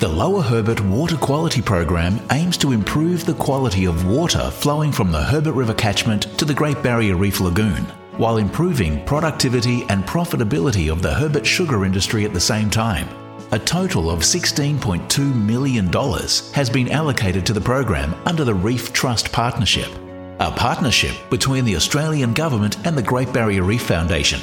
The Lower Herbert Water Quality Program aims to improve the quality of water flowing from the Herbert River catchment to the Great Barrier Reef Lagoon, while improving productivity and profitability of the Herbert sugar industry at the same time. A total of $16.2 million has been allocated to the program under the Reef Trust Partnership, a partnership between the Australian Government and the Great Barrier Reef Foundation.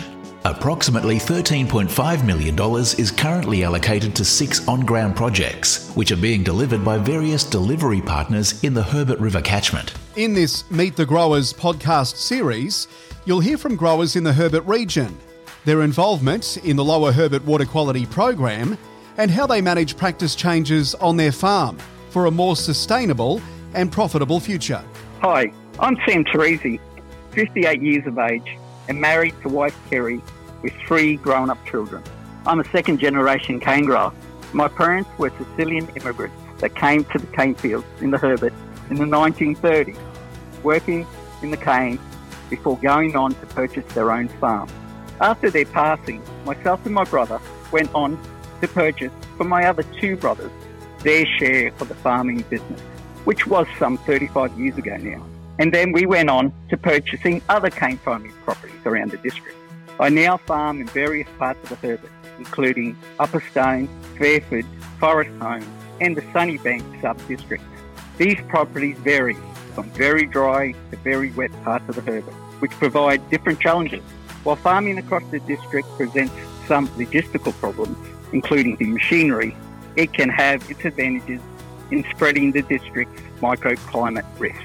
Approximately $13.5 million is currently allocated to six on ground projects, which are being delivered by various delivery partners in the Herbert River catchment. In this Meet the Growers podcast series, you'll hear from growers in the Herbert region, their involvement in the Lower Herbert Water Quality Program, and how they manage practice changes on their farm for a more sustainable and profitable future. Hi, I'm Sam Torrisi, 58 years of age and married to wife Kerry with three grown up children. I'm a second generation cane grower. My parents were Sicilian immigrants that came to the cane fields in the Herbert in the 1930s, working in the cane before going on to purchase their own farm. After their passing, myself and my brother went on to purchase from my other two brothers their share of the farming business, which was some 35 years ago now. And then we went on to purchasing other cane farming properties around the district. I now farm in various parts of the Herbert, including Upper Stone, Fairford, Forest Home, and the Sunnybank sub-districts. These properties vary from very dry to very wet parts of the Herbert, which provide different challenges. While farming across the district presents some logistical problems, including the machinery, it can have its advantages in spreading the district's microclimate risks.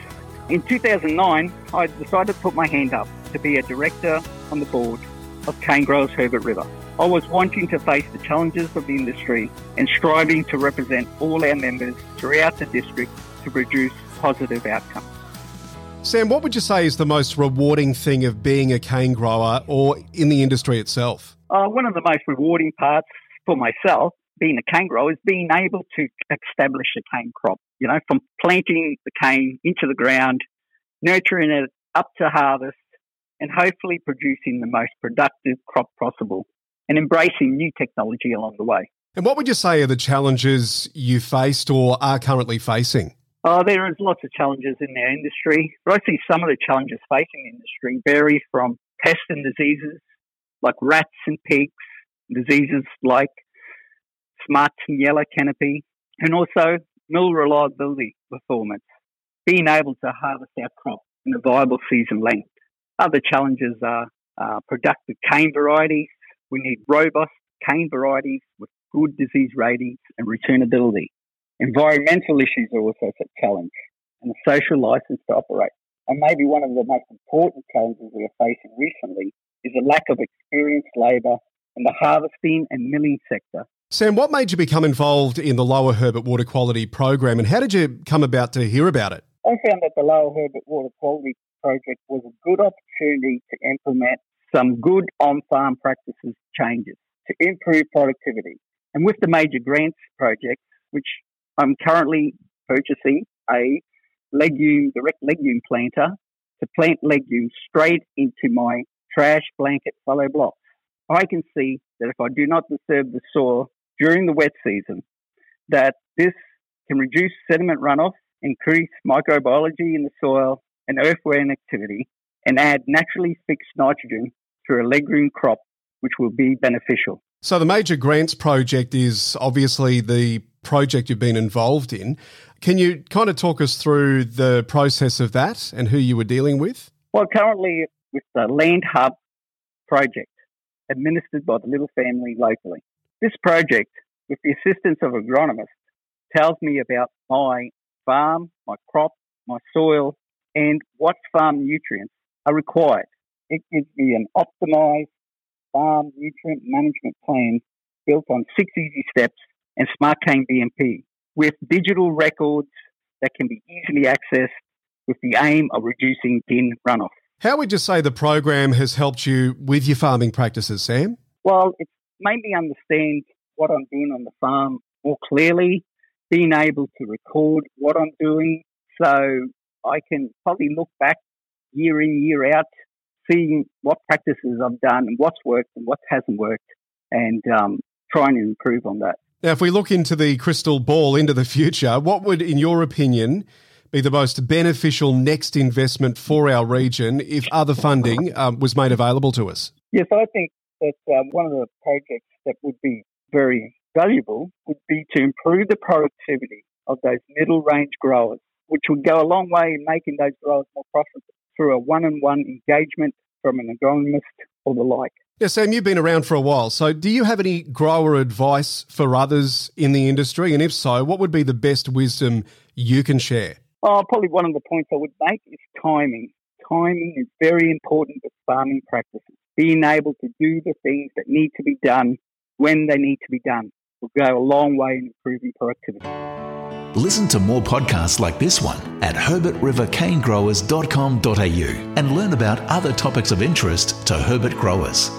In 2009, I decided to put my hand up to be a director on the board of Cane Growers Herbert River. I was wanting to face the challenges of the industry and striving to represent all our members throughout the district to produce positive outcomes. Sam, what would you say is the most rewarding thing of being a cane grower or in the industry itself? Uh, one of the most rewarding parts for myself, being a cane grower, is being able to establish a cane crop. You know, from planting the cane into the ground, nurturing it up to harvest, and hopefully producing the most productive crop possible and embracing new technology along the way. And what would you say are the challenges you faced or are currently facing? Oh, there is lots of challenges in our industry. But I see some of the challenges facing the industry vary from pests and diseases like rats and pigs, diseases like smut and yellow canopy, and also mill reliability performance, being able to harvest our crop in a viable season length. Other challenges are uh, productive cane varieties. We need robust cane varieties with good disease ratings and ratoonability. Environmental issues are also a challenge, and a social license to operate. And maybe one of the most important challenges we are facing recently is a lack of experienced labour in the harvesting and milling sector. Sam, what made you become involved in the Lower Herbert Water Quality Program and how did you come about to hear about it? I found that the Lower Herbert Water Quality Project was a good opportunity to implement some good on farm practices changes to improve productivity. And with the major grants project, which I'm currently purchasing a legume, direct legume planter to plant legumes straight into my trash blanket fallow blocks. I can see that if I do not disturb the soil during the wet season, that this can reduce sediment runoff, increase microbiology in the soil and earthworm activity, and add naturally fixed nitrogen through a legume crop, which will be beneficial. So, the Major Grants project is obviously the project you've been involved in. Can you kind of talk us through the process of that and who you were dealing with? Well, currently with the Land Hub project administered by the Little Family locally. This project, with the assistance of agronomists, tells me about my farm, my crop, my soil, and what farm nutrients are required. It gives me an optimized farm nutrient management plan built on six easy steps and Smart Cane BMP with digital records that can be easily accessed with the aim of reducing DIN runoff. How would you say the program has helped you with your farming practices, Sam? Well, it's made me understand what I'm doing on the farm more clearly, being able to record what I'm doing so I can probably look back year in, year out, seeing what practices I've done and what's worked and what hasn't worked, and um, trying to improve on that. Now, if we look into the crystal ball into the future, what would, in your opinion, be the most beneficial next investment for our region if other funding um, was made available to us? Yes, I think that um, one of the projects that would be very valuable would be to improve the productivity of those middle range growers, which would go a long way in making those growers more profitable through a one on one engagement from an agronomist or the like. Yeah, Sam, you've been around for a while. So, do you have any grower advice for others in the industry? And if so, what would be the best wisdom you can share? Oh, probably one of the points I would make is timing. Timing is very important with farming practices. Being able to do the things that need to be done when they need to be done will go a long way in improving productivity. Listen to more podcasts like this one at herbertrivercanegrowers.com.au and learn about other topics of interest to Herbert growers.